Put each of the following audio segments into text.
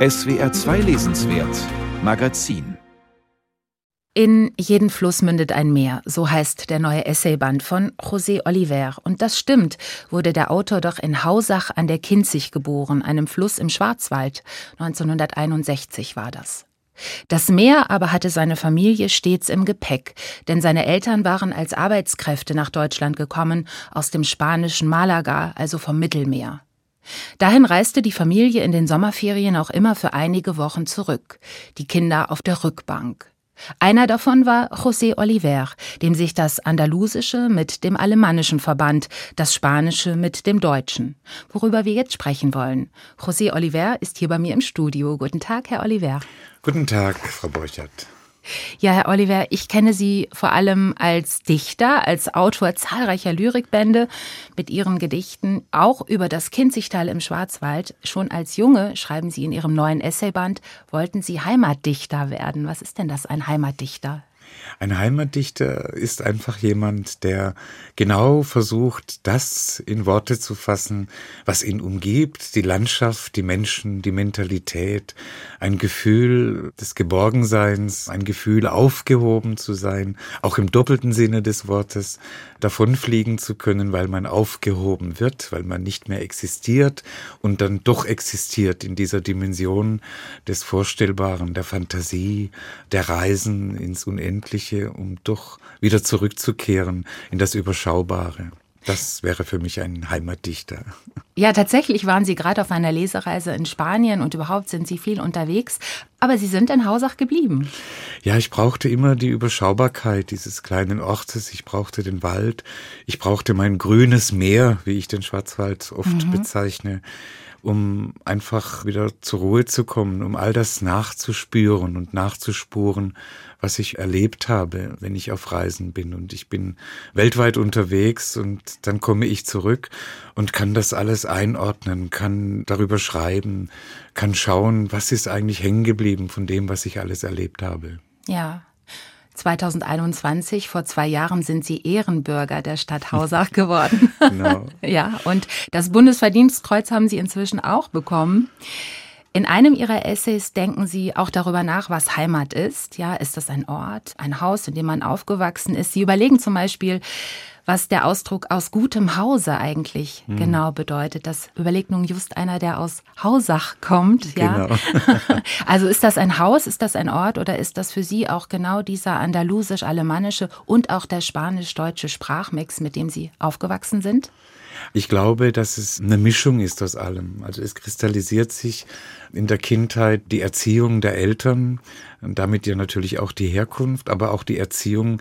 SWR 2 Lesenswert Magazin in jeden Fluss mündet ein Meer, so heißt der neue Essayband von José Oliver. Und das stimmt, wurde der Autor doch in Hausach an der Kinzig geboren, einem Fluss im Schwarzwald. 1961 war das. Das Meer aber hatte seine Familie stets im Gepäck, denn seine Eltern waren als Arbeitskräfte nach Deutschland gekommen, aus dem spanischen Malaga, also vom Mittelmeer. Dahin reiste die Familie in den Sommerferien auch immer für einige Wochen zurück, die Kinder auf der Rückbank. Einer davon war José Oliver, dem sich das Andalusische mit dem Alemannischen verband, das Spanische mit dem Deutschen. Worüber wir jetzt sprechen wollen. José Oliver ist hier bei mir im Studio. Guten Tag, Herr Oliver. Guten Tag, Frau Borchert. Ja, Herr Oliver, ich kenne Sie vor allem als Dichter, als Autor zahlreicher Lyrikbände mit Ihren Gedichten, auch über das Kinzigtal im Schwarzwald. Schon als Junge, schreiben Sie in Ihrem neuen Essayband, wollten Sie Heimatdichter werden. Was ist denn das, ein Heimatdichter? Ein Heimatdichter ist einfach jemand, der genau versucht, das in Worte zu fassen, was ihn umgibt, die Landschaft, die Menschen, die Mentalität, ein Gefühl des Geborgenseins, ein Gefühl aufgehoben zu sein, auch im doppelten Sinne des Wortes, davonfliegen zu können, weil man aufgehoben wird, weil man nicht mehr existiert und dann doch existiert in dieser Dimension des Vorstellbaren, der Fantasie, der Reisen ins Unendliche, um doch wieder zurückzukehren in das Überschaubare. Das wäre für mich ein Heimatdichter. Ja, tatsächlich waren Sie gerade auf einer Lesereise in Spanien und überhaupt sind Sie viel unterwegs, aber Sie sind in Hausach geblieben. Ja, ich brauchte immer die Überschaubarkeit dieses kleinen Ortes. Ich brauchte den Wald. Ich brauchte mein grünes Meer, wie ich den Schwarzwald oft mhm. bezeichne um einfach wieder zur Ruhe zu kommen, um all das nachzuspüren und nachzuspuren, was ich erlebt habe, wenn ich auf Reisen bin. Und ich bin weltweit unterwegs und dann komme ich zurück und kann das alles einordnen, kann darüber schreiben, kann schauen, was ist eigentlich hängen geblieben von dem, was ich alles erlebt habe. Ja, 2021, vor zwei Jahren, sind Sie Ehrenbürger der Stadt Hausach geworden. genau. ja, und das Bundesverdienstkreuz haben Sie inzwischen auch bekommen. In einem Ihrer Essays denken Sie auch darüber nach, was Heimat ist. Ja, ist das ein Ort, ein Haus, in dem man aufgewachsen ist? Sie überlegen zum Beispiel, was der Ausdruck aus gutem Hause eigentlich hm. genau bedeutet. Das überlegt nun just einer, der aus Hausach kommt. Ja? Genau. also ist das ein Haus, ist das ein Ort oder ist das für Sie auch genau dieser andalusisch-alemannische und auch der spanisch-deutsche Sprachmix, mit dem Sie aufgewachsen sind? Ich glaube, dass es eine Mischung ist aus allem. Also es kristallisiert sich in der Kindheit die Erziehung der Eltern, damit ja natürlich auch die Herkunft, aber auch die Erziehung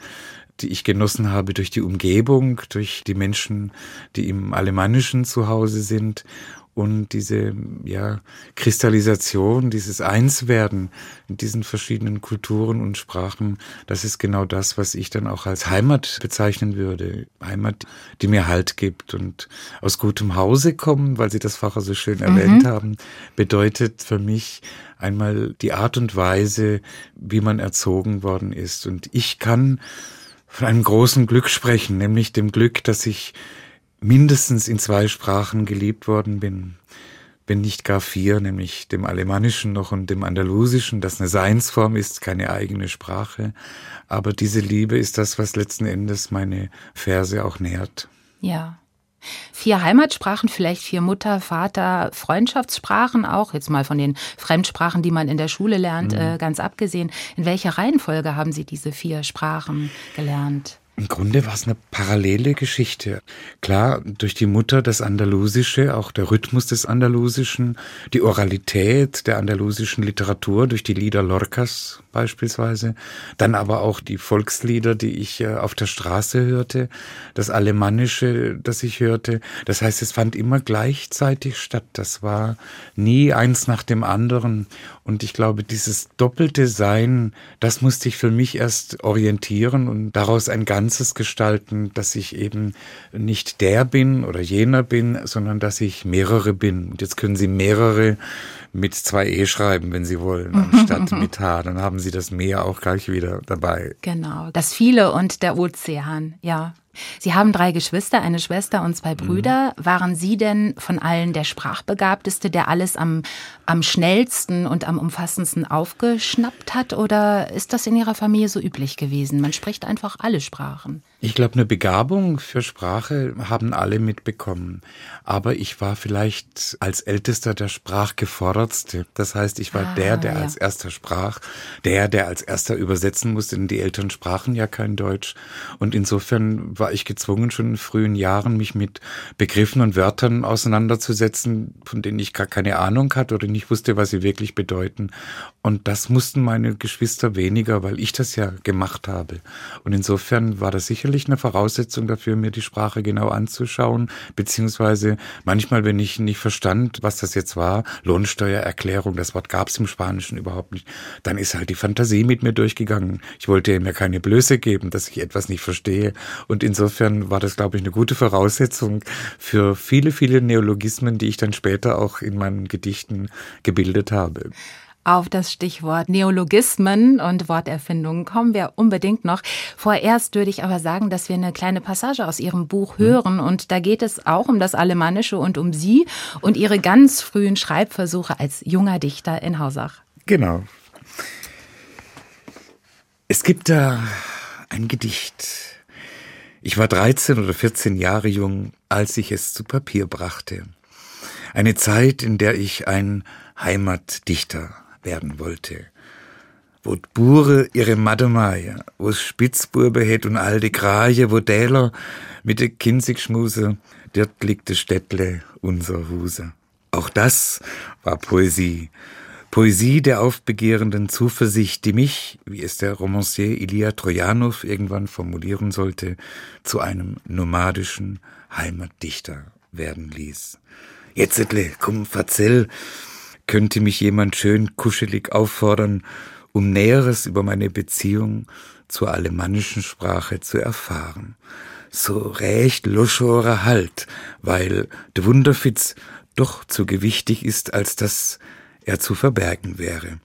die ich genossen habe durch die Umgebung, durch die Menschen, die im Alemannischen zu Hause sind und diese ja, Kristallisation, dieses Einswerden in diesen verschiedenen Kulturen und Sprachen, das ist genau das, was ich dann auch als Heimat bezeichnen würde. Heimat, die mir Halt gibt und aus gutem Hause kommen, weil Sie das Facher so schön erwähnt mhm. haben, bedeutet für mich einmal die Art und Weise, wie man erzogen worden ist. Und ich kann von einem großen Glück sprechen, nämlich dem Glück, dass ich mindestens in zwei Sprachen geliebt worden bin, wenn nicht gar vier, nämlich dem Alemannischen noch und dem Andalusischen, das eine Seinsform ist, keine eigene Sprache. Aber diese Liebe ist das, was letzten Endes meine Verse auch nährt. Ja. Vier Heimatsprachen, vielleicht vier Mutter, Vater, Freundschaftssprachen auch, jetzt mal von den Fremdsprachen, die man in der Schule lernt, mhm. äh, ganz abgesehen. In welcher Reihenfolge haben Sie diese vier Sprachen gelernt? Im Grunde war es eine parallele Geschichte. Klar, durch die Mutter das Andalusische, auch der Rhythmus des Andalusischen, die Oralität der andalusischen Literatur durch die Lieder Lorcas beispielsweise, dann aber auch die Volkslieder, die ich äh, auf der Straße hörte, das Alemannische, das ich hörte. Das heißt, es fand immer gleichzeitig statt. Das war nie eins nach dem anderen. Und ich glaube, dieses doppelte Sein, das musste ich für mich erst orientieren und daraus ein Ganzes gestalten, dass ich eben nicht der bin oder jener bin, sondern dass ich mehrere bin. Und jetzt können Sie mehrere mit zwei E schreiben, wenn Sie wollen, anstatt mit H. Dann haben Sie das Meer auch gleich wieder dabei. Genau, das Viele und der Ozean, ja. Sie haben drei Geschwister, eine Schwester und zwei Brüder. Mhm. Waren Sie denn von allen der Sprachbegabteste, der alles am, am schnellsten und am umfassendsten aufgeschnappt hat? Oder ist das in Ihrer Familie so üblich gewesen? Man spricht einfach alle Sprachen. Ich glaube, eine Begabung für Sprache haben alle mitbekommen. Aber ich war vielleicht als Ältester der Sprachgefordertste. Das heißt, ich war ah, der, der ja. als erster sprach, der, der als erster übersetzen musste, denn die Eltern sprachen ja kein Deutsch. Und insofern war ich gezwungen, schon in frühen Jahren mich mit Begriffen und Wörtern auseinanderzusetzen, von denen ich gar keine Ahnung hatte oder nicht wusste, was sie wirklich bedeuten. Und das mussten meine Geschwister weniger, weil ich das ja gemacht habe. Und insofern war das sicher sicherlich eine Voraussetzung dafür, mir die Sprache genau anzuschauen, beziehungsweise manchmal, wenn ich nicht verstand, was das jetzt war, Lohnsteuererklärung, das Wort gab es im Spanischen überhaupt nicht, dann ist halt die Fantasie mit mir durchgegangen. Ich wollte mir keine Blöße geben, dass ich etwas nicht verstehe. Und insofern war das, glaube ich, eine gute Voraussetzung für viele, viele Neologismen, die ich dann später auch in meinen Gedichten gebildet habe. Auf das Stichwort Neologismen und Worterfindungen kommen wir unbedingt noch. Vorerst würde ich aber sagen, dass wir eine kleine Passage aus Ihrem Buch hm. hören. Und da geht es auch um das Alemannische und um Sie und Ihre ganz frühen Schreibversuche als junger Dichter in Hausach. Genau. Es gibt da ein Gedicht. Ich war 13 oder 14 Jahre jung, als ich es zu Papier brachte. Eine Zeit, in der ich ein Heimatdichter werden wollte. Wo Bure ihre Mademeier, wo's Spitzburbe het und alte Kraje, wo Däler mit de Kinzigschmuse, dort liegt de Städtle unser Huse. Auch das war Poesie. Poesie der aufbegehrenden Zuversicht, die mich, wie es der Romancier Ilia Trojanow irgendwann formulieren sollte, zu einem nomadischen Heimatdichter werden ließ. Jetzt, komm, verzell, könnte mich jemand schön kuschelig auffordern, um Näheres über meine Beziehung zur alemannischen Sprache zu erfahren. So recht loschore Halt, weil de Wunderfitz doch zu gewichtig ist, als dass er zu verbergen wäre.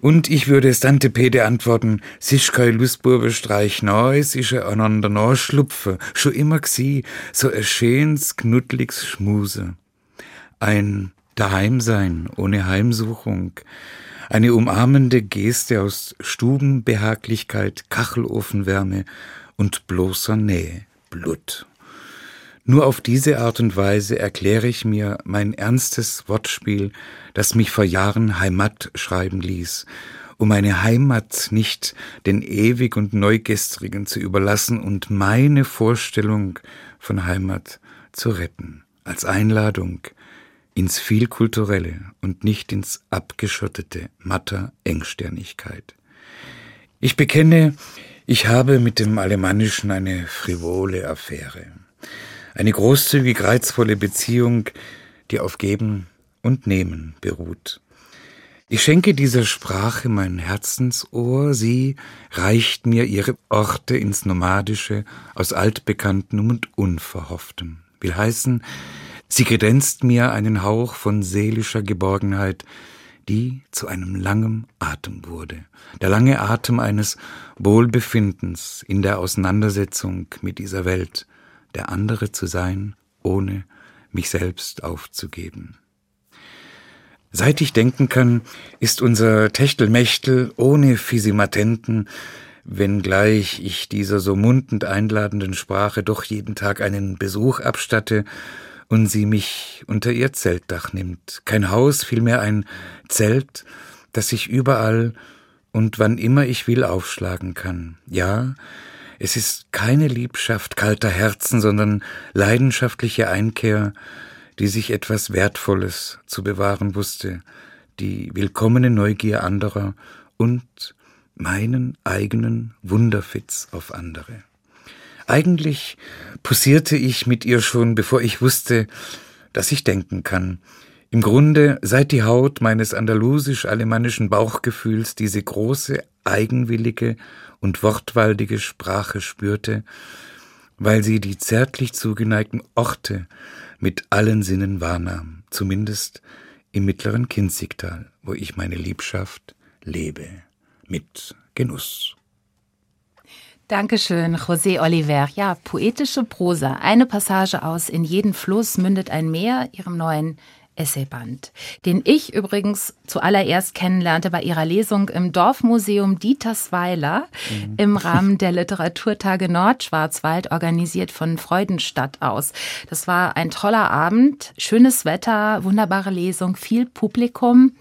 Und ich würde es Tante Pede antworten, sich kei Lustburbe streich neus, ich einander no schlupfe, scho immer gsi, so erschehens knuddligs Schmuse. Ein Daheimsein ohne Heimsuchung, eine umarmende Geste aus Stubenbehaglichkeit, Kachelofenwärme und bloßer Nähe, Blut. Nur auf diese Art und Weise erkläre ich mir mein ernstes Wortspiel, das mich vor Jahren Heimat schreiben ließ, um meine Heimat nicht den ewig und neugestrigen zu überlassen und meine Vorstellung von Heimat zu retten, als Einladung, ins Vielkulturelle und nicht ins abgeschottete matter Engsternigkeit. Ich bekenne, ich habe mit dem Alemannischen eine frivole Affäre. Eine großzügig reizvolle Beziehung, die auf Geben und Nehmen beruht. Ich schenke dieser Sprache mein Herzensohr, sie reicht mir ihre Orte ins Nomadische aus Altbekanntem und Unverhofftem. Will heißen, Sie kredenzt mir einen Hauch von seelischer Geborgenheit, die zu einem langen Atem wurde. Der lange Atem eines Wohlbefindens in der Auseinandersetzung mit dieser Welt, der andere zu sein, ohne mich selbst aufzugeben. Seit ich denken kann, ist unser Techtelmechtel ohne Fisimatenten, wenngleich ich dieser so mundend einladenden Sprache doch jeden Tag einen Besuch abstatte, und sie mich unter ihr Zeltdach nimmt. Kein Haus, vielmehr ein Zelt, das ich überall und wann immer ich will aufschlagen kann. Ja, es ist keine Liebschaft kalter Herzen, sondern leidenschaftliche Einkehr, die sich etwas Wertvolles zu bewahren wusste, die willkommene Neugier anderer und meinen eigenen Wunderfitz auf andere. Eigentlich posierte ich mit ihr schon, bevor ich wusste, dass ich denken kann. Im Grunde, seit die Haut meines andalusisch-alemannischen Bauchgefühls diese große, eigenwillige und wortwaldige Sprache spürte, weil sie die zärtlich zugeneigten Orte mit allen Sinnen wahrnahm, zumindest im mittleren Kinzigtal, wo ich meine Liebschaft lebe, mit Genuss. Dankeschön, José Oliver. Ja, poetische Prosa. Eine Passage aus In jeden Fluss mündet ein Meer, ihrem neuen Essayband, den ich übrigens zuallererst kennenlernte bei ihrer Lesung im Dorfmuseum Dietersweiler mhm. im Rahmen der Literaturtage Nordschwarzwald, organisiert von Freudenstadt aus. Das war ein toller Abend, schönes Wetter, wunderbare Lesung, viel Publikum.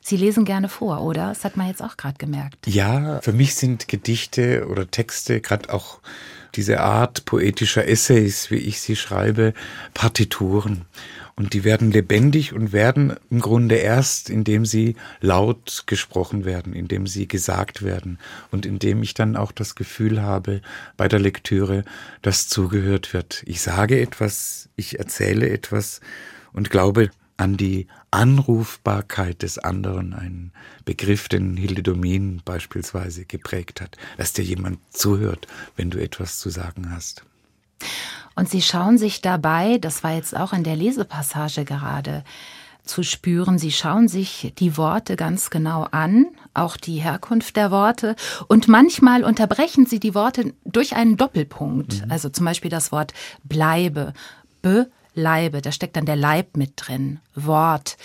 Sie lesen gerne vor, oder? Das hat man jetzt auch gerade gemerkt. Ja, für mich sind Gedichte oder Texte, gerade auch diese Art poetischer Essays, wie ich sie schreibe, Partituren. Und die werden lebendig und werden im Grunde erst, indem sie laut gesprochen werden, indem sie gesagt werden und indem ich dann auch das Gefühl habe bei der Lektüre, dass zugehört wird. Ich sage etwas, ich erzähle etwas und glaube an die Anrufbarkeit des anderen, ein Begriff, den Hilde Domin beispielsweise geprägt hat, dass dir jemand zuhört, wenn du etwas zu sagen hast. Und sie schauen sich dabei, das war jetzt auch in der Lesepassage gerade zu spüren, sie schauen sich die Worte ganz genau an, auch die Herkunft der Worte. Und manchmal unterbrechen sie die Worte durch einen Doppelpunkt. Mhm. Also zum Beispiel das Wort bleibe, bleibe, da steckt dann der Leib mit drin. Wort,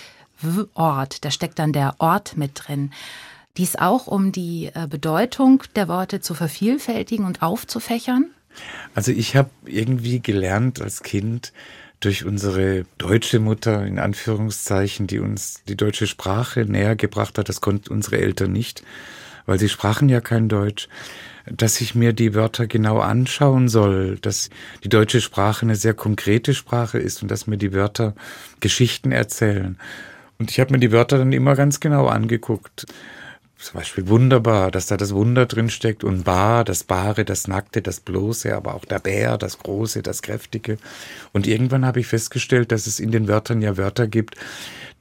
Ort, da steckt dann der Ort mit drin. Dies auch, um die äh, Bedeutung der Worte zu vervielfältigen und aufzufächern? Also ich habe irgendwie gelernt als Kind durch unsere deutsche Mutter in Anführungszeichen, die uns die deutsche Sprache näher gebracht hat, das konnten unsere Eltern nicht, weil sie sprachen ja kein Deutsch, dass ich mir die Wörter genau anschauen soll, dass die deutsche Sprache eine sehr konkrete Sprache ist und dass mir die Wörter Geschichten erzählen. Und ich habe mir die Wörter dann immer ganz genau angeguckt zum Beispiel wunderbar, dass da das Wunder drin steckt und bar, das Bare, das Nackte, das Bloße, aber auch der Bär, das Große, das Kräftige. Und irgendwann habe ich festgestellt, dass es in den Wörtern ja Wörter gibt,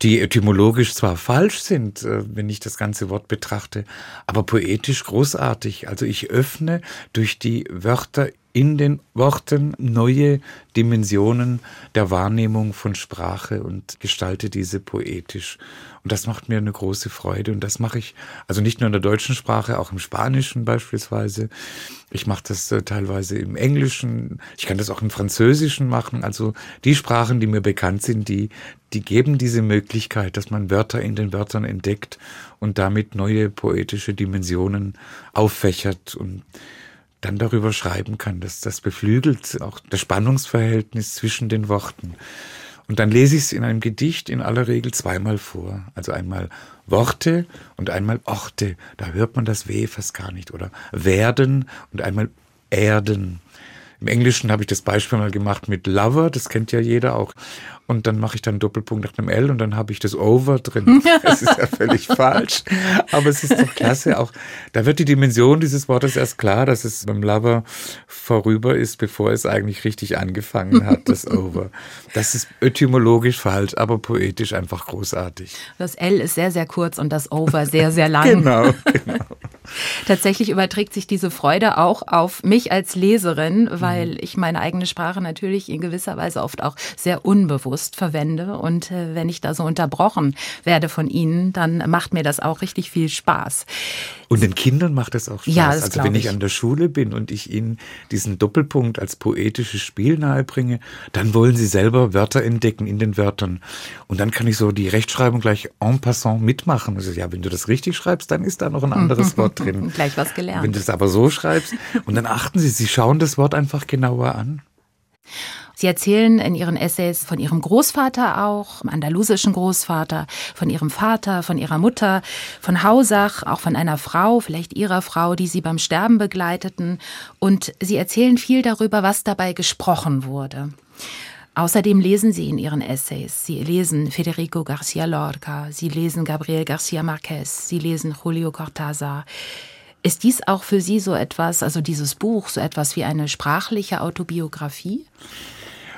die etymologisch zwar falsch sind, äh, wenn ich das ganze Wort betrachte, aber poetisch großartig. Also ich öffne durch die Wörter in den Worten neue Dimensionen der Wahrnehmung von Sprache und gestalte diese poetisch. Und das macht mir eine große Freude. Und das mache ich also nicht nur in der deutschen Sprache, auch im Spanischen beispielsweise. Ich mache das äh, teilweise im Englischen. Ich kann das auch im Französischen machen. Also die Sprachen, die mir bekannt sind, die, die geben diese Möglichkeit, dass man Wörter in den Wörtern entdeckt und damit neue poetische Dimensionen auffächert und dann darüber schreiben kann. Das, das beflügelt auch das Spannungsverhältnis zwischen den Worten. Und dann lese ich es in einem Gedicht in aller Regel zweimal vor. Also einmal Worte und einmal Orte. Da hört man das W fast gar nicht. Oder werden und einmal Erden. Im Englischen habe ich das Beispiel mal gemacht mit Lover, das kennt ja jeder auch. Und dann mache ich dann Doppelpunkt nach einem L und dann habe ich das Over drin. Das ist ja völlig falsch. Aber es ist doch klasse. Auch da wird die Dimension dieses Wortes erst klar, dass es beim Lover vorüber ist, bevor es eigentlich richtig angefangen hat, das Over. Das ist etymologisch falsch, aber poetisch einfach großartig. Das L ist sehr, sehr kurz und das Over sehr, sehr lang. genau, genau. Tatsächlich überträgt sich diese Freude auch auf mich als Leserin, weil mhm. ich meine eigene Sprache natürlich in gewisser Weise oft auch sehr unbewusst verwende. Und äh, wenn ich da so unterbrochen werde von Ihnen, dann macht mir das auch richtig viel Spaß. Und den Kindern macht das auch Spaß. Ja, das also wenn ich, ich an der Schule bin und ich ihnen diesen Doppelpunkt als poetisches Spiel nahebringe, dann wollen sie selber Wörter entdecken in den Wörtern. Und dann kann ich so die Rechtschreibung gleich en passant mitmachen. Also, ja, wenn du das richtig schreibst, dann ist da noch ein anderes Wort drin. Gleich was gelernt. Wenn du es aber so schreibst, und dann achten sie, sie schauen das Wort einfach genauer an. Sie erzählen in Ihren Essays von Ihrem Großvater auch, andalusischen Großvater, von Ihrem Vater, von Ihrer Mutter, von Hausach, auch von einer Frau, vielleicht Ihrer Frau, die Sie beim Sterben begleiteten. Und Sie erzählen viel darüber, was dabei gesprochen wurde. Außerdem lesen Sie in Ihren Essays. Sie lesen Federico Garcia Lorca, Sie lesen Gabriel Garcia Marquez, Sie lesen Julio Cortázar. Ist dies auch für Sie so etwas, also dieses Buch, so etwas wie eine sprachliche Autobiografie?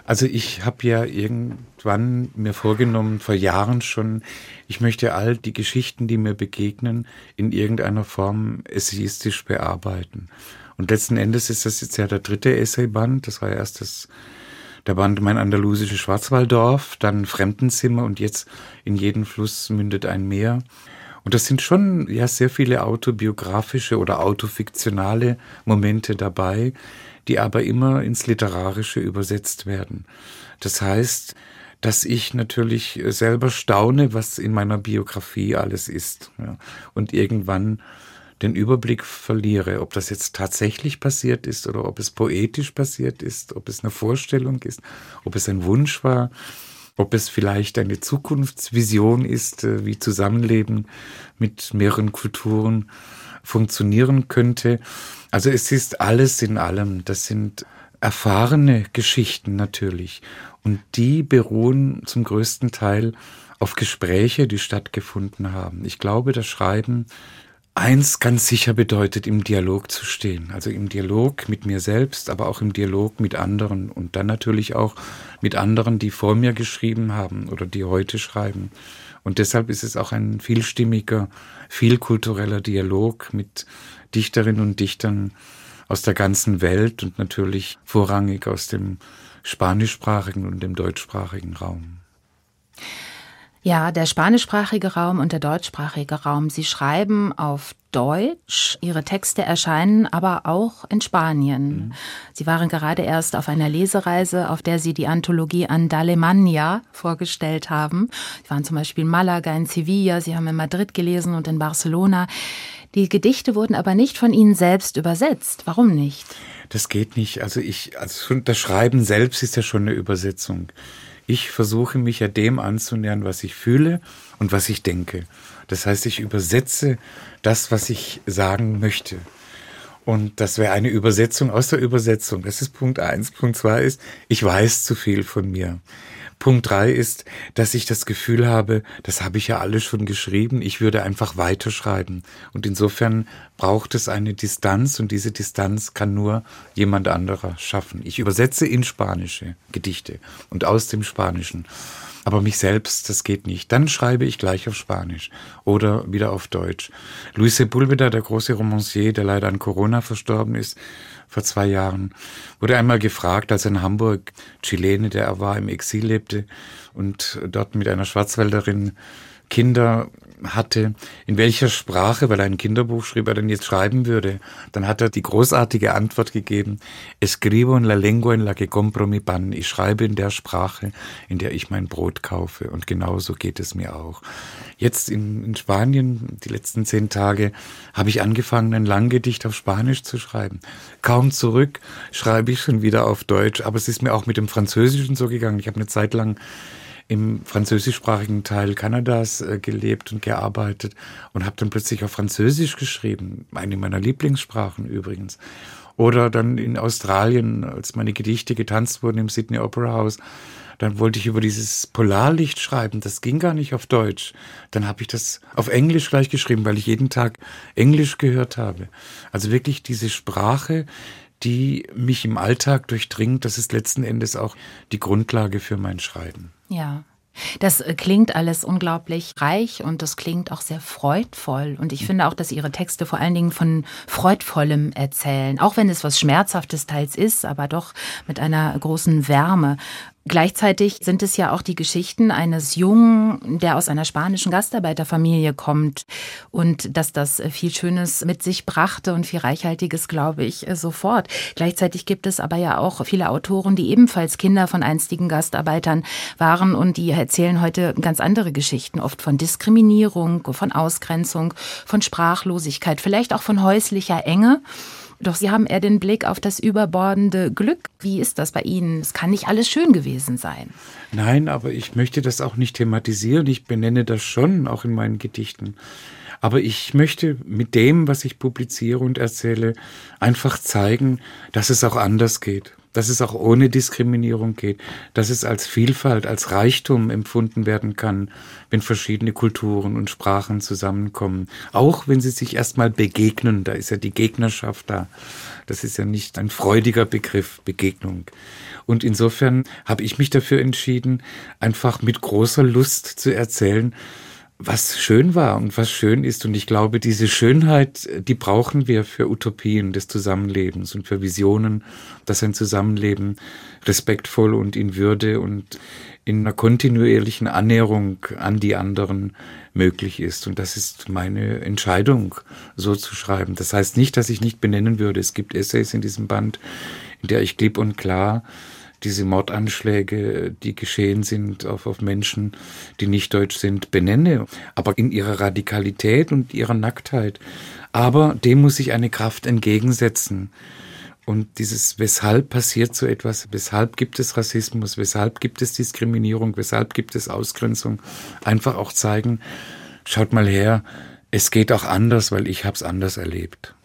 Also ich habe ja irgendwann mir vorgenommen, vor Jahren schon, ich möchte all die Geschichten, die mir begegnen, in irgendeiner Form essayistisch bearbeiten. Und letzten Endes ist das jetzt ja der dritte Essayband. Das war erst das, der Band Mein andalusisches Schwarzwalddorf, dann Fremdenzimmer und jetzt in jeden Fluss mündet ein Meer. Und das sind schon ja sehr viele autobiografische oder autofiktionale Momente dabei, die aber immer ins Literarische übersetzt werden. Das heißt, dass ich natürlich selber staune, was in meiner Biografie alles ist. Ja. Und irgendwann den Überblick verliere, ob das jetzt tatsächlich passiert ist oder ob es poetisch passiert ist, ob es eine Vorstellung ist, ob es ein Wunsch war, ob es vielleicht eine Zukunftsvision ist, äh, wie Zusammenleben mit mehreren Kulturen funktionieren könnte. Also es ist alles in allem. Das sind erfahrene Geschichten natürlich. Und die beruhen zum größten Teil auf Gespräche, die stattgefunden haben. Ich glaube, das Schreiben eins ganz sicher bedeutet, im Dialog zu stehen. Also im Dialog mit mir selbst, aber auch im Dialog mit anderen und dann natürlich auch mit anderen, die vor mir geschrieben haben oder die heute schreiben. Und deshalb ist es auch ein vielstimmiger, vielkultureller Dialog mit Dichterinnen und Dichtern aus der ganzen Welt und natürlich vorrangig aus dem spanischsprachigen und dem deutschsprachigen Raum. Ja, der spanischsprachige Raum und der deutschsprachige Raum. Sie schreiben auf Deutsch. Ihre Texte erscheinen aber auch in Spanien. Mhm. Sie waren gerade erst auf einer Lesereise, auf der Sie die Anthologie Andalemania vorgestellt haben. Sie waren zum Beispiel in Malaga, in Sevilla, Sie haben in Madrid gelesen und in Barcelona. Die Gedichte wurden aber nicht von Ihnen selbst übersetzt. Warum nicht? Das geht nicht. Also ich, also das Schreiben selbst ist ja schon eine Übersetzung. Ich versuche mich ja dem anzunähern, was ich fühle und was ich denke. Das heißt, ich übersetze das, was ich sagen möchte. Und das wäre eine Übersetzung aus der Übersetzung. Das ist Punkt eins. Punkt zwei ist, ich weiß zu viel von mir. Punkt drei ist, dass ich das Gefühl habe, das habe ich ja alles schon geschrieben, ich würde einfach weiterschreiben. Und insofern braucht es eine Distanz und diese Distanz kann nur jemand anderer schaffen. Ich übersetze in spanische Gedichte und aus dem Spanischen. Aber mich selbst, das geht nicht. Dann schreibe ich gleich auf Spanisch oder wieder auf Deutsch. Luis Sepulveda, der große Romancier, der leider an Corona verstorben ist, vor zwei Jahren, wurde einmal gefragt, als in Hamburg, Chilene, der er war, im Exil lebte und dort mit einer Schwarzwälderin Kinder hatte, in welcher Sprache, weil er ein Kinderbuch schrieb, er denn jetzt schreiben würde. Dann hat er die großartige Antwort gegeben, escribo en la lengua en la que compro mi pan. Ich schreibe in der Sprache, in der ich mein Brot kaufe. Und genauso geht es mir auch. Jetzt in, in Spanien, die letzten zehn Tage, habe ich angefangen, ein Langgedicht auf Spanisch zu schreiben. Kaum zurück schreibe ich schon wieder auf Deutsch. Aber es ist mir auch mit dem Französischen so gegangen. Ich habe eine Zeit lang im französischsprachigen Teil Kanadas äh, gelebt und gearbeitet und habe dann plötzlich auf Französisch geschrieben, eine meiner Lieblingssprachen übrigens. Oder dann in Australien, als meine Gedichte getanzt wurden im Sydney Opera House, dann wollte ich über dieses Polarlicht schreiben. Das ging gar nicht auf Deutsch. Dann habe ich das auf Englisch gleich geschrieben, weil ich jeden Tag Englisch gehört habe. Also wirklich diese Sprache, die mich im Alltag durchdringt, das ist letzten Endes auch die Grundlage für mein Schreiben. Ja. Das äh, klingt alles unglaublich reich und das klingt auch sehr freudvoll. Und ich finde auch, dass Ihre Texte vor allen Dingen von Freudvollem erzählen. Auch wenn es was Schmerzhaftes teils ist, aber doch mit einer großen Wärme. Gleichzeitig sind es ja auch die Geschichten eines Jungen, der aus einer spanischen Gastarbeiterfamilie kommt und dass das viel Schönes mit sich brachte und viel Reichhaltiges, glaube ich, sofort. Gleichzeitig gibt es aber ja auch viele Autoren, die ebenfalls Kinder von einstigen Gastarbeitern waren und die erzählen heute ganz andere Geschichten, oft von Diskriminierung, von Ausgrenzung, von Sprachlosigkeit, vielleicht auch von häuslicher Enge. Doch Sie haben eher den Blick auf das überbordende Glück. Wie ist das bei Ihnen? Es kann nicht alles schön gewesen sein. Nein, aber ich möchte das auch nicht thematisieren. Ich benenne das schon, auch in meinen Gedichten. Aber ich möchte mit dem, was ich publiziere und erzähle, einfach zeigen, dass es auch anders geht dass es auch ohne Diskriminierung geht, dass es als Vielfalt, als Reichtum empfunden werden kann, wenn verschiedene Kulturen und Sprachen zusammenkommen. Auch wenn sie sich erstmal begegnen, da ist ja die Gegnerschaft da. Das ist ja nicht ein freudiger Begriff, Begegnung. Und insofern habe ich mich dafür entschieden, einfach mit großer Lust zu erzählen, was schön war und was schön ist. Und ich glaube, diese Schönheit, die brauchen wir für Utopien des Zusammenlebens und für Visionen, dass ein Zusammenleben respektvoll und in Würde und in einer kontinuierlichen Annäherung an die anderen möglich ist. Und das ist meine Entscheidung, so zu schreiben. Das heißt nicht, dass ich nicht benennen würde. Es gibt Essays in diesem Band, in der ich klipp und klar diese Mordanschläge, die geschehen sind auf, auf Menschen, die nicht deutsch sind, benenne, aber in ihrer Radikalität und ihrer Nacktheit. Aber dem muss ich eine Kraft entgegensetzen. Und dieses, weshalb passiert so etwas, weshalb gibt es Rassismus, weshalb gibt es Diskriminierung, weshalb gibt es Ausgrenzung, einfach auch zeigen, schaut mal her, es geht auch anders, weil ich habe es anders erlebt.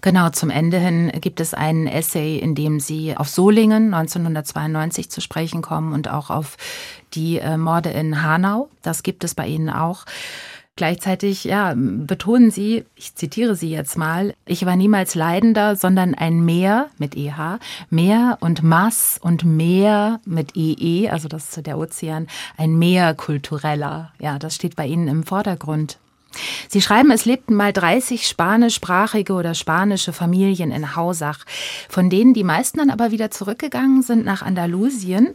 Genau, zum Ende hin gibt es einen Essay, in dem Sie auf Solingen 1992 zu sprechen kommen und auch auf die äh, Morde in Hanau. Das gibt es bei Ihnen auch. Gleichzeitig ja, betonen Sie, ich zitiere Sie jetzt mal, ich war niemals Leidender, sondern ein Meer mit EH, Meer und Mass und Meer mit EE, also das ist der Ozean, ein Meer kultureller. Ja, das steht bei Ihnen im Vordergrund. Sie schreiben, es lebten mal 30 spanischsprachige oder spanische Familien in Hausach, von denen die meisten dann aber wieder zurückgegangen sind nach Andalusien.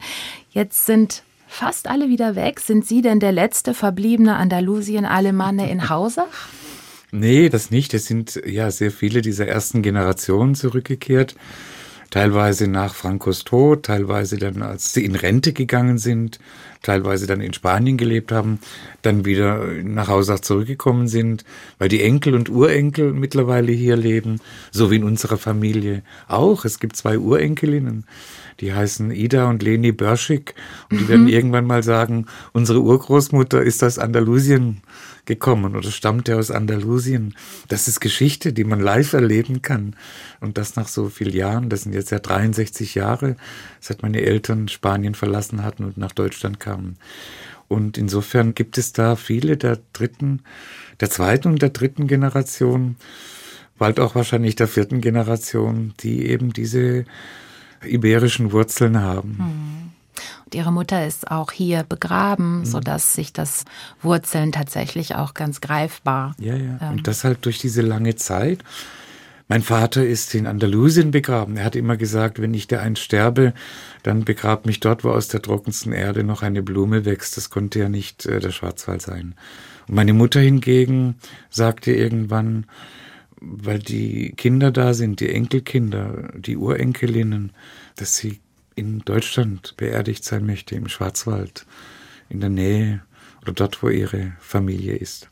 Jetzt sind fast alle wieder weg. Sind Sie denn der letzte verbliebene Andalusien-Alemanne in Hausach? Nee, das nicht. Es sind ja sehr viele dieser ersten Generationen zurückgekehrt teilweise nach Frankos Tod, teilweise dann, als sie in Rente gegangen sind, teilweise dann in Spanien gelebt haben, dann wieder nach Hause zurückgekommen sind, weil die Enkel und Urenkel mittlerweile hier leben, so wie in unserer Familie auch. Es gibt zwei Urenkelinnen, die heißen Ida und Leni Börschig und die mhm. werden irgendwann mal sagen, unsere Urgroßmutter ist aus Andalusien gekommen oder stammt er aus Andalusien. Das ist Geschichte, die man live erleben kann. Und das nach so vielen Jahren. Das sind jetzt ja 63 Jahre, seit meine Eltern Spanien verlassen hatten und nach Deutschland kamen. Und insofern gibt es da viele der dritten, der zweiten und der dritten Generation, bald auch wahrscheinlich der vierten Generation, die eben diese iberischen Wurzeln haben. Hm. Ihre Mutter ist auch hier begraben, mhm. sodass sich das Wurzeln tatsächlich auch ganz greifbar. Ja, ja. Ähm, und das halt durch diese lange Zeit. Mein Vater ist in Andalusien begraben. Er hat immer gesagt, wenn ich da einst sterbe, dann begrab mich dort, wo aus der trockensten Erde noch eine Blume wächst. Das konnte ja nicht äh, der Schwarzwald sein. Und meine Mutter hingegen sagte irgendwann, weil die Kinder da sind, die Enkelkinder, die Urenkelinnen, dass sie in Deutschland beerdigt sein möchte, im Schwarzwald, in der Nähe oder dort, wo ihre Familie ist.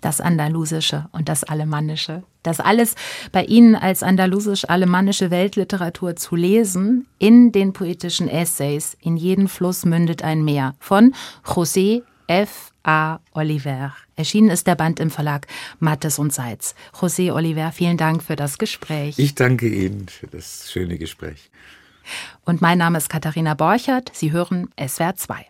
Das Andalusische und das Alemannische. Das alles bei Ihnen als andalusisch-alemannische Weltliteratur zu lesen, in den poetischen Essays In jeden Fluss mündet ein Meer von José F. A. Oliver. Erschienen ist der Band im Verlag Mattes und Seitz. José Oliver, vielen Dank für das Gespräch. Ich danke Ihnen für das schöne Gespräch. Und mein Name ist Katharina Borchert. Sie hören SWR 2.